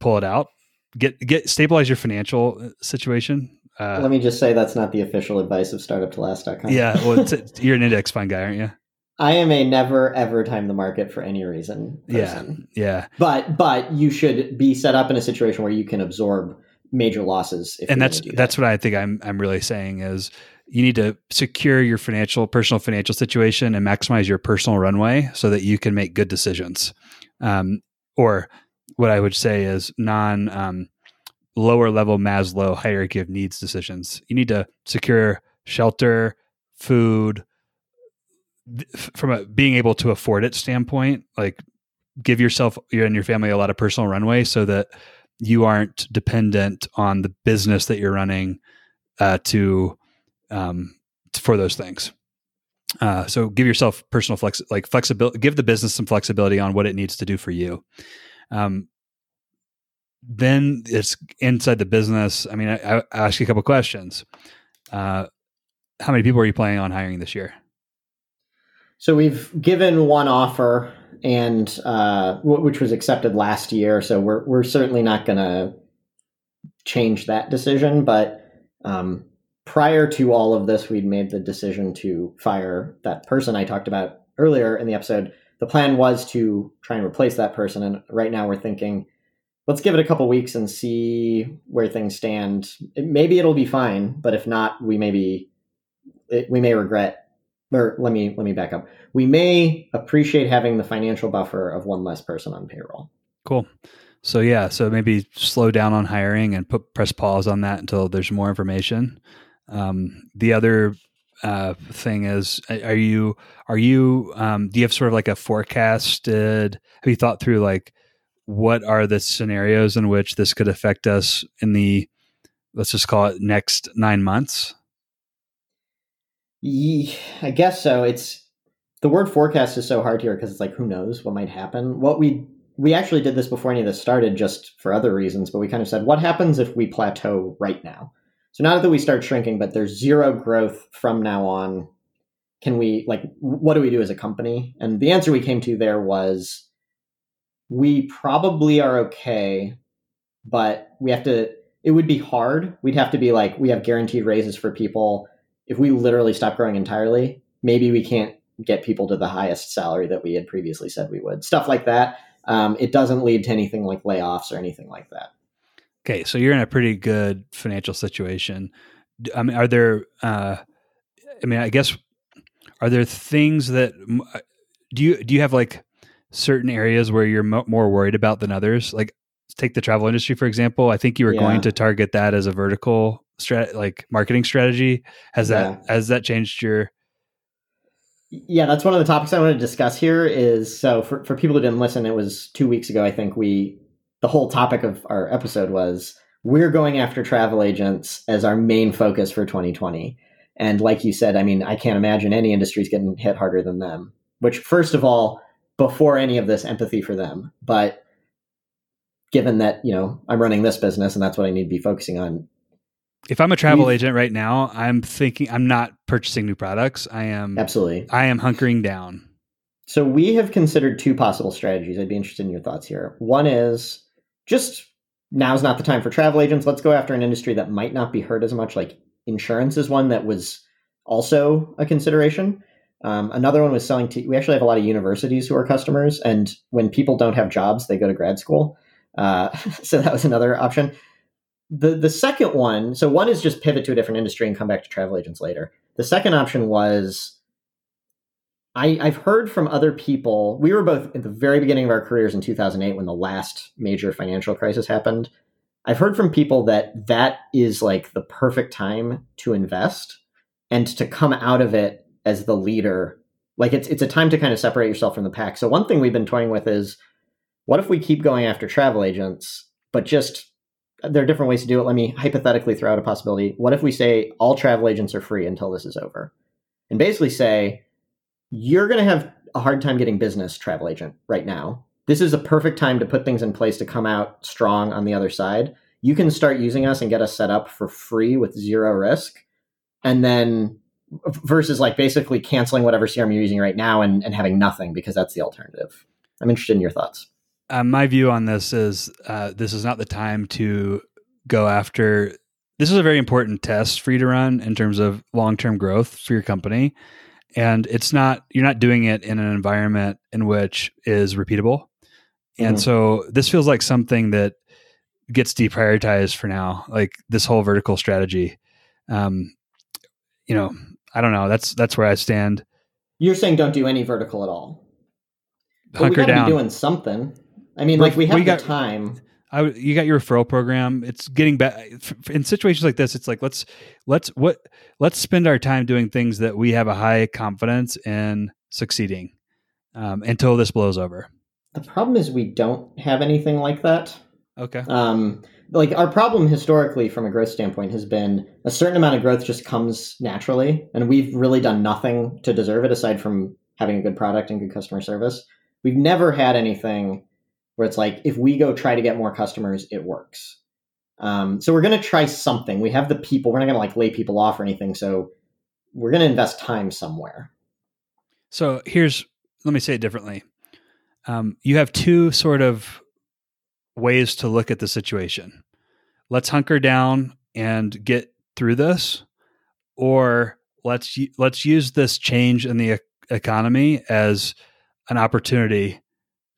pull it out. Get get stabilize your financial uh, situation. Uh, Let me just say that's not the official advice of startuptolast.com. Yeah, well, it's, <laughs> you're an index fund guy, aren't you? I am a never ever time the market for any reason person. Yeah, yeah. But but you should be set up in a situation where you can absorb major losses. and that's that. that's what I think I'm I'm really saying is you need to secure your financial personal financial situation and maximize your personal runway so that you can make good decisions. Um, or what I would say is non um, lower level Maslow hierarchy of needs decisions. You need to secure shelter, food, from a being able to afford it standpoint, like give yourself you and your family a lot of personal runway so that you aren't dependent on the business that you're running uh, to um, for those things. Uh, so give yourself personal flex, like flexibility. Give the business some flexibility on what it needs to do for you. Um, then it's inside the business. I mean, I, I ask you a couple questions. Uh, how many people are you planning on hiring this year? So we've given one offer, and uh, which was accepted last year. So we're we're certainly not going to change that decision. But um, prior to all of this, we'd made the decision to fire that person I talked about earlier in the episode. The plan was to try and replace that person, and right now we're thinking, let's give it a couple weeks and see where things stand. It, maybe it'll be fine, but if not, we maybe it, we may regret or let me let me back up. We may appreciate having the financial buffer of one less person on payroll. Cool. So yeah, so maybe slow down on hiring and put press pause on that until there's more information. Um, the other uh, thing is, are you are you um, do you have sort of like a forecasted? Have you thought through like what are the scenarios in which this could affect us in the let's just call it next nine months? Yeah, I guess so. It's the word forecast is so hard here because it's like who knows what might happen. What we we actually did this before any of this started, just for other reasons. But we kind of said, what happens if we plateau right now? So not that we start shrinking, but there's zero growth from now on. Can we like what do we do as a company? And the answer we came to there was we probably are okay, but we have to. It would be hard. We'd have to be like we have guaranteed raises for people if we literally stop growing entirely, maybe we can't get people to the highest salary that we had previously said we would. Stuff like that. Um, it doesn't lead to anything like layoffs or anything like that. Okay, so you're in a pretty good financial situation. I mean, are there? Uh, I mean, I guess are there things that uh, do you do you have like certain areas where you're mo- more worried about than others? Like, take the travel industry for example. I think you were yeah. going to target that as a vertical strat like marketing strategy has yeah. that has that changed your yeah that's one of the topics i want to discuss here is so for, for people who didn't listen it was two weeks ago i think we the whole topic of our episode was we're going after travel agents as our main focus for 2020 and like you said i mean i can't imagine any industries getting hit harder than them which first of all before any of this empathy for them but given that you know i'm running this business and that's what i need to be focusing on if I'm a travel agent right now, I'm thinking I'm not purchasing new products. I am absolutely. I am hunkering down. So we have considered two possible strategies. I'd be interested in your thoughts here. One is just now's not the time for travel agents. Let's go after an industry that might not be hurt as much. Like insurance is one that was also a consideration. Um, another one was selling to. We actually have a lot of universities who are customers, and when people don't have jobs, they go to grad school. Uh, <laughs> so that was another option the the second one, so one is just pivot to a different industry and come back to travel agents later. The second option was I, I've heard from other people. We were both at the very beginning of our careers in 2008 when the last major financial crisis happened. I've heard from people that that is like the perfect time to invest and to come out of it as the leader. Like it's it's a time to kind of separate yourself from the pack. So one thing we've been toying with is what if we keep going after travel agents, but just there are different ways to do it. Let me hypothetically throw out a possibility. What if we say all travel agents are free until this is over? And basically say, you're going to have a hard time getting business travel agent right now. This is a perfect time to put things in place to come out strong on the other side. You can start using us and get us set up for free with zero risk. And then versus like basically canceling whatever CRM you're using right now and, and having nothing because that's the alternative. I'm interested in your thoughts. Uh, my view on this is uh, this is not the time to go after. This is a very important test for you to run in terms of long term growth for your company. And it's not you're not doing it in an environment in which is repeatable. And mm-hmm. so this feels like something that gets deprioritized for now like this whole vertical strategy. Um you know i don't know. That's that's where i stand. You're saying don't do any vertical at all. Hunker we down be doing something i mean like we have we got, the time I, you got your referral program. It's getting back in situations like this. It's like let's let's what let's spend our time doing things that we have a high confidence in succeeding um, until this blows over. The problem is we don't have anything like that. Okay. Um, like our problem historically, from a growth standpoint, has been a certain amount of growth just comes naturally, and we've really done nothing to deserve it aside from having a good product and good customer service. We've never had anything where it's like if we go try to get more customers, it works. Um, so we're going to try something. We have the people. We're not going to like lay people off or anything. So we're going to invest time somewhere. So here's let me say it differently. Um, you have two sort of ways to look at the situation. Let's hunker down and get through this, or let's let's use this change in the economy as an opportunity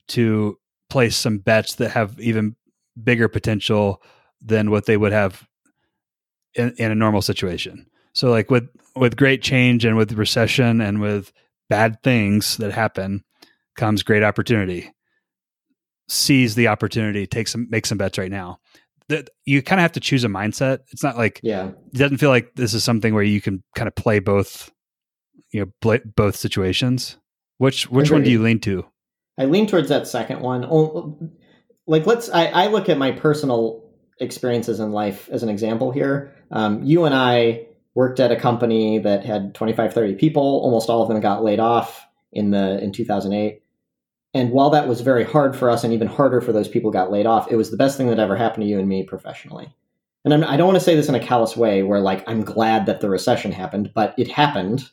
to place some bets that have even bigger potential than what they would have in, in a normal situation. So like with with great change and with recession and with bad things that happen comes great opportunity. Seize the opportunity, take some make some bets right now. That you kind of have to choose a mindset. It's not like yeah, it doesn't feel like this is something where you can kind of play both, you know, both situations. Which which Agreed. one do you lean to? I lean towards that second one. Like, let's. I, I look at my personal experiences in life as an example here. Um, you and I worked at a company that had 25, 30 people. Almost all of them got laid off in the in 2008. And while that was very hard for us, and even harder for those people got laid off, it was the best thing that ever happened to you and me professionally. And I'm, I do not want to say this in a callous way, where like I'm glad that the recession happened, but it happened,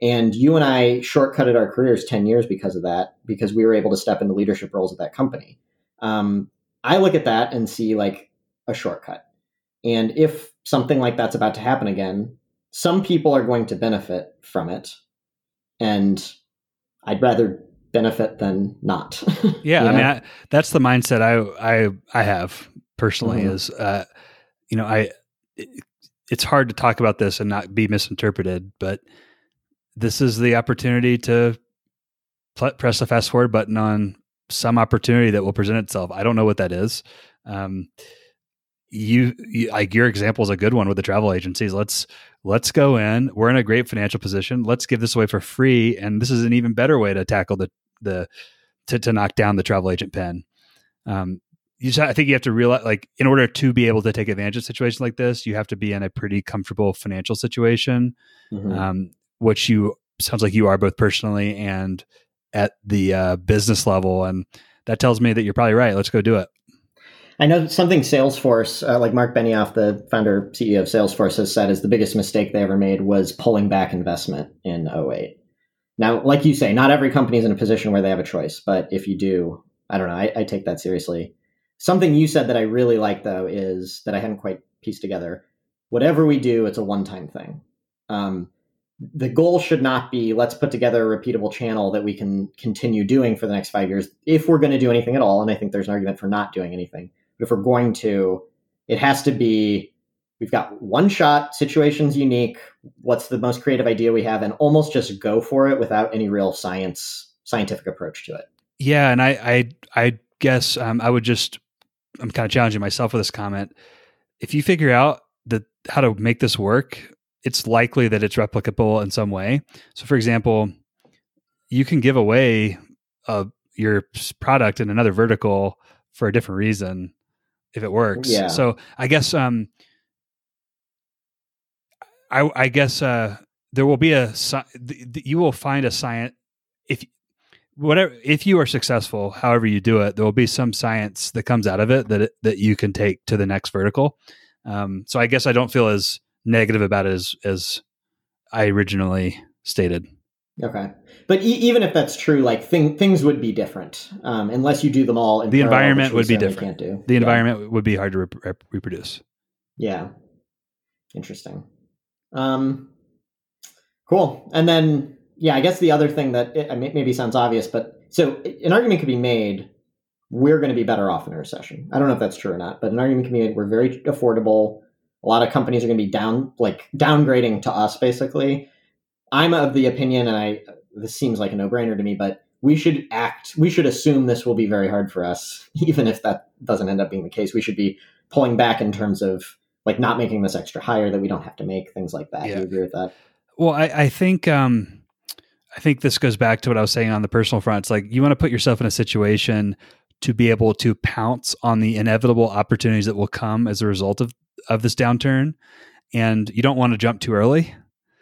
and you and I shortcutted our careers 10 years because of that, because we were able to step into leadership roles at that company. Um, I look at that and see like a shortcut. And if something like that's about to happen again, some people are going to benefit from it. And I'd rather benefit than not. <laughs> yeah. I mean, I, that's the mindset I, I, I have personally mm-hmm. is, uh, you know, I, it, it's hard to talk about this and not be misinterpreted, but this is the opportunity to pl- press the fast forward button on some opportunity that will present itself. I don't know what that is. Um, you, you, like your example is a good one with the travel agencies. Let's let's go in. We're in a great financial position. Let's give this away for free, and this is an even better way to tackle the the to, to knock down the travel agent pen. Um, you just, I think you have to realize, like, in order to be able to take advantage of situations like this, you have to be in a pretty comfortable financial situation. Mm-hmm. Um, which you sounds like you are both personally and at the uh, business level, and that tells me that you're probably right. Let's go do it. I know something Salesforce, uh, like Mark Benioff, the founder CEO of Salesforce, has said is the biggest mistake they ever made was pulling back investment in 08. Now, like you say, not every company is in a position where they have a choice, but if you do, I don't know, I, I take that seriously. Something you said that I really like, though, is that I hadn't quite pieced together. Whatever we do, it's a one time thing. Um, the goal should not be let's put together a repeatable channel that we can continue doing for the next five years if we're going to do anything at all and i think there's an argument for not doing anything but if we're going to it has to be we've got one shot, situation's unique, what's the most creative idea we have, and almost just go for it without any real science scientific approach to it. Yeah, and I I I guess um, I would just I'm kind of challenging myself with this comment. If you figure out that how to make this work, it's likely that it's replicable in some way. So, for example, you can give away uh, your product in another vertical for a different reason if it works. Yeah. So, I guess um, I, I guess uh, there will be a you will find a science if whatever if you are successful however you do it there will be some science that comes out of it that that you can take to the next vertical um, so i guess i don't feel as negative about it as as i originally stated okay but e- even if that's true like thing, things would be different um, unless you do them all the parallel, environment would be different Can't do. the yeah. environment would be hard to reproduce yeah interesting um, cool and then yeah, I guess the other thing that it, maybe sounds obvious, but so an argument could be made we're going to be better off in a recession. I don't know if that's true or not, but an argument can be made we're very affordable. A lot of companies are going to be down, like downgrading to us, basically. I'm of the opinion, and I this seems like a no brainer to me, but we should act. We should assume this will be very hard for us, <laughs> even if that doesn't end up being the case. We should be pulling back in terms of like not making this extra higher that we don't have to make things like that. Yeah. Do you agree with that? Well, I, I think um, I think this goes back to what I was saying on the personal front. It's like you want to put yourself in a situation to be able to pounce on the inevitable opportunities that will come as a result of of this downturn, and you don't want to jump too early,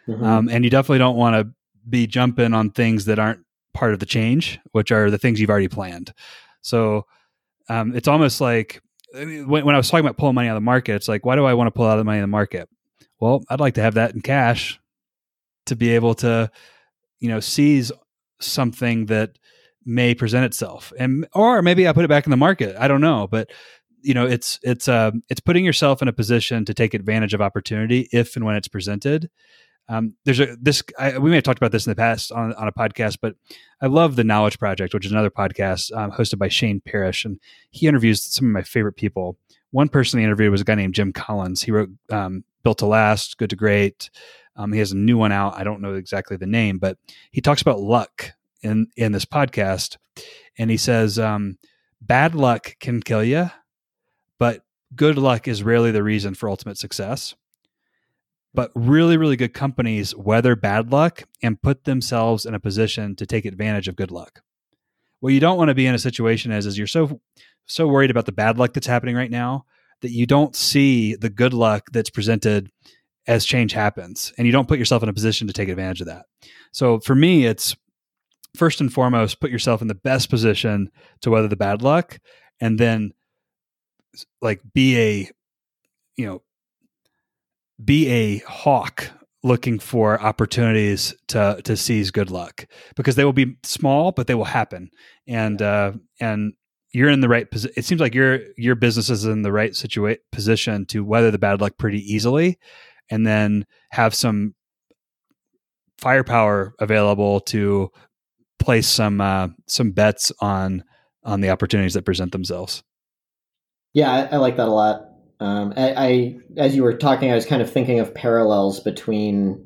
mm-hmm. um, and you definitely don't want to be jumping on things that aren't part of the change, which are the things you've already planned. So um, it's almost like when, when I was talking about pulling money out of the market, it's like, why do I want to pull out the money in the market? Well, I'd like to have that in cash to be able to you know seize something that may present itself and or maybe i put it back in the market i don't know but you know it's it's uh it's putting yourself in a position to take advantage of opportunity if and when it's presented. Um, there's a this I, we may have talked about this in the past on, on a podcast but i love the knowledge project which is another podcast um, hosted by shane parrish and he interviews some of my favorite people. One person he interviewed was a guy named jim collins. He wrote um, built to last good to great. Um, he has a new one out. I don't know exactly the name, but he talks about luck in in this podcast, and he says um, bad luck can kill you, but good luck is rarely the reason for ultimate success. But really, really good companies weather bad luck and put themselves in a position to take advantage of good luck. What you don't want to be in a situation is, is you're so so worried about the bad luck that's happening right now that you don't see the good luck that's presented as change happens and you don't put yourself in a position to take advantage of that. So for me, it's first and foremost, put yourself in the best position to weather the bad luck and then like be a, you know, be a hawk looking for opportunities to to seize good luck because they will be small but they will happen and uh and you're in the right position it seems like your your business is in the right situation position to weather the bad luck pretty easily and then have some firepower available to place some uh, some bets on on the opportunities that present themselves. Yeah, I, I like that a lot. Um, I, I, as you were talking, I was kind of thinking of parallels between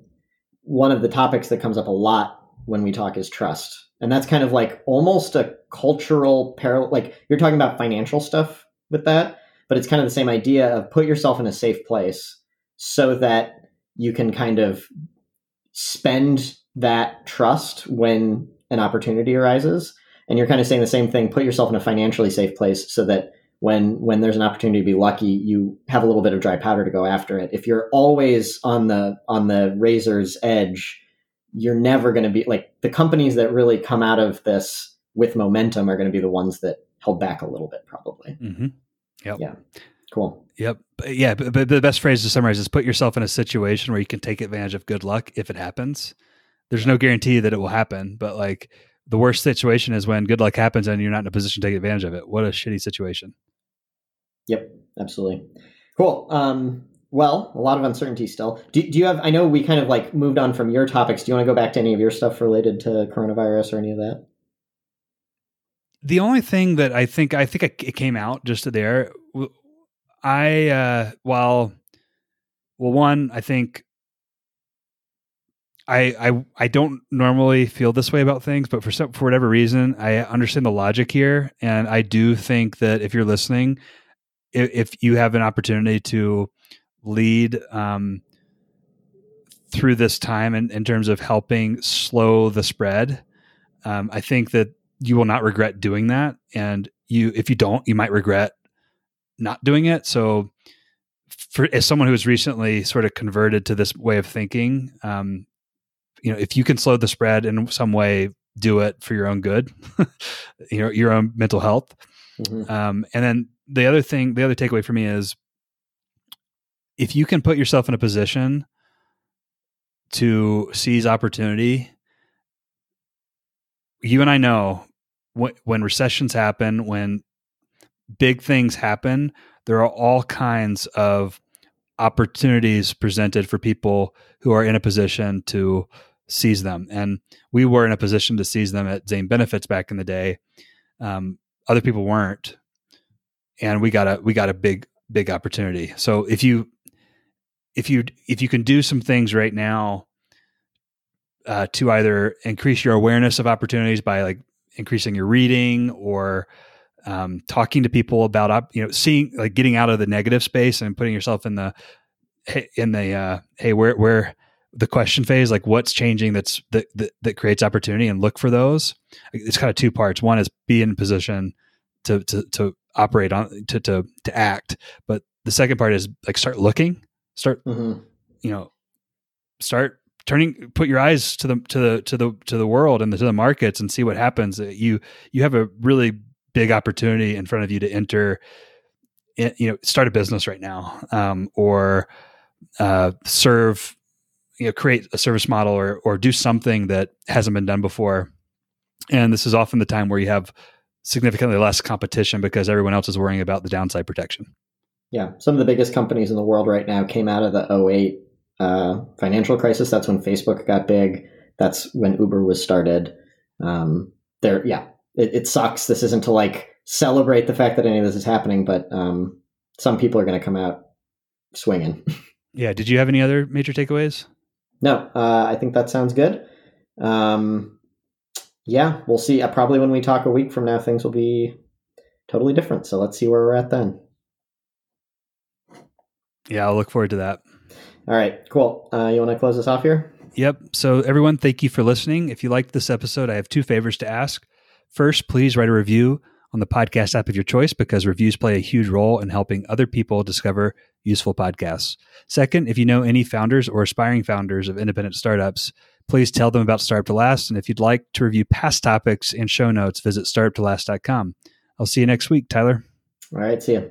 one of the topics that comes up a lot when we talk is trust, and that's kind of like almost a cultural parallel. Like you're talking about financial stuff with that, but it's kind of the same idea of put yourself in a safe place so that you can kind of spend that trust when an opportunity arises. And you're kind of saying the same thing, put yourself in a financially safe place so that when when there's an opportunity to be lucky, you have a little bit of dry powder to go after it. If you're always on the on the razor's edge, you're never going to be like the companies that really come out of this with momentum are going to be the ones that held back a little bit probably. Mm-hmm. Yep. Yeah. Cool. Yep. Yeah. But, but, the best phrase to summarize is put yourself in a situation where you can take advantage of good luck if it happens. There's no guarantee that it will happen, but like the worst situation is when good luck happens and you're not in a position to take advantage of it. What a shitty situation. Yep. Absolutely. Cool. Um, well, a lot of uncertainty still. Do, do you have? I know we kind of like moved on from your topics. Do you want to go back to any of your stuff related to coronavirus or any of that? The only thing that I think I think it came out just there I uh, while well, one I think I, I I don't normally feel this way about things, but for some for whatever reason, I understand the logic here, and I do think that if you're listening, if, if you have an opportunity to lead um, through this time in, in terms of helping slow the spread, um, I think that you will not regret doing that, and you if you don't, you might regret not doing it. So, for as someone who has recently sort of converted to this way of thinking, um, you know, if you can slow the spread in some way, do it for your own good, <laughs> you know, your own mental health. Mm-hmm. Um, and then the other thing, the other takeaway for me is if you can put yourself in a position to seize opportunity, you and I know when, when recessions happen, when big things happen, there are all kinds of opportunities presented for people who are in a position to seize them. And we were in a position to seize them at Zane Benefits back in the day. Um, other people weren't, and we got a we got a big big opportunity. So if you if you if you can do some things right now uh, to either increase your awareness of opportunities by like increasing your reading or um, talking to people about you know seeing like getting out of the negative space and putting yourself in the in the uh, hey where where the question phase like what's changing that's that, that, that creates opportunity and look for those it's kind of two parts one is be in position to to to operate on to to to act. But the second part is like start looking start mm-hmm. you know start turning put your eyes to the to the to the to the world and the, to the markets and see what happens. You you have a really big opportunity in front of you to enter you know start a business right now um, or uh, serve you know create a service model or or do something that hasn't been done before. And this is often the time where you have significantly less competition because everyone else is worrying about the downside protection. Yeah some of the biggest companies in the world right now came out of the 08 uh, financial crisis. That's when facebook got big. That's when uber was started. Um, there yeah it, it, sucks. This isn't to like celebrate the fact that any of this is happening but um, some people are going to come out swinging. <laughs> Yeah did you have any other major takeaways? No, uh, I think that sounds good. Um, yeah, we'll see. Uh, probably when we talk a week from now, things will be totally different. So let's see where we're at then. Yeah, I'll look forward to that. All right, cool. Uh, you want to close us off here? Yep. So, everyone, thank you for listening. If you liked this episode, I have two favors to ask. First, please write a review on the podcast app of your choice because reviews play a huge role in helping other people discover useful podcasts. Second, if you know any founders or aspiring founders of independent startups, please tell them about Startup to Last. And if you'd like to review past topics and show notes, visit startuptolast.com. I'll see you next week, Tyler. All right. See you.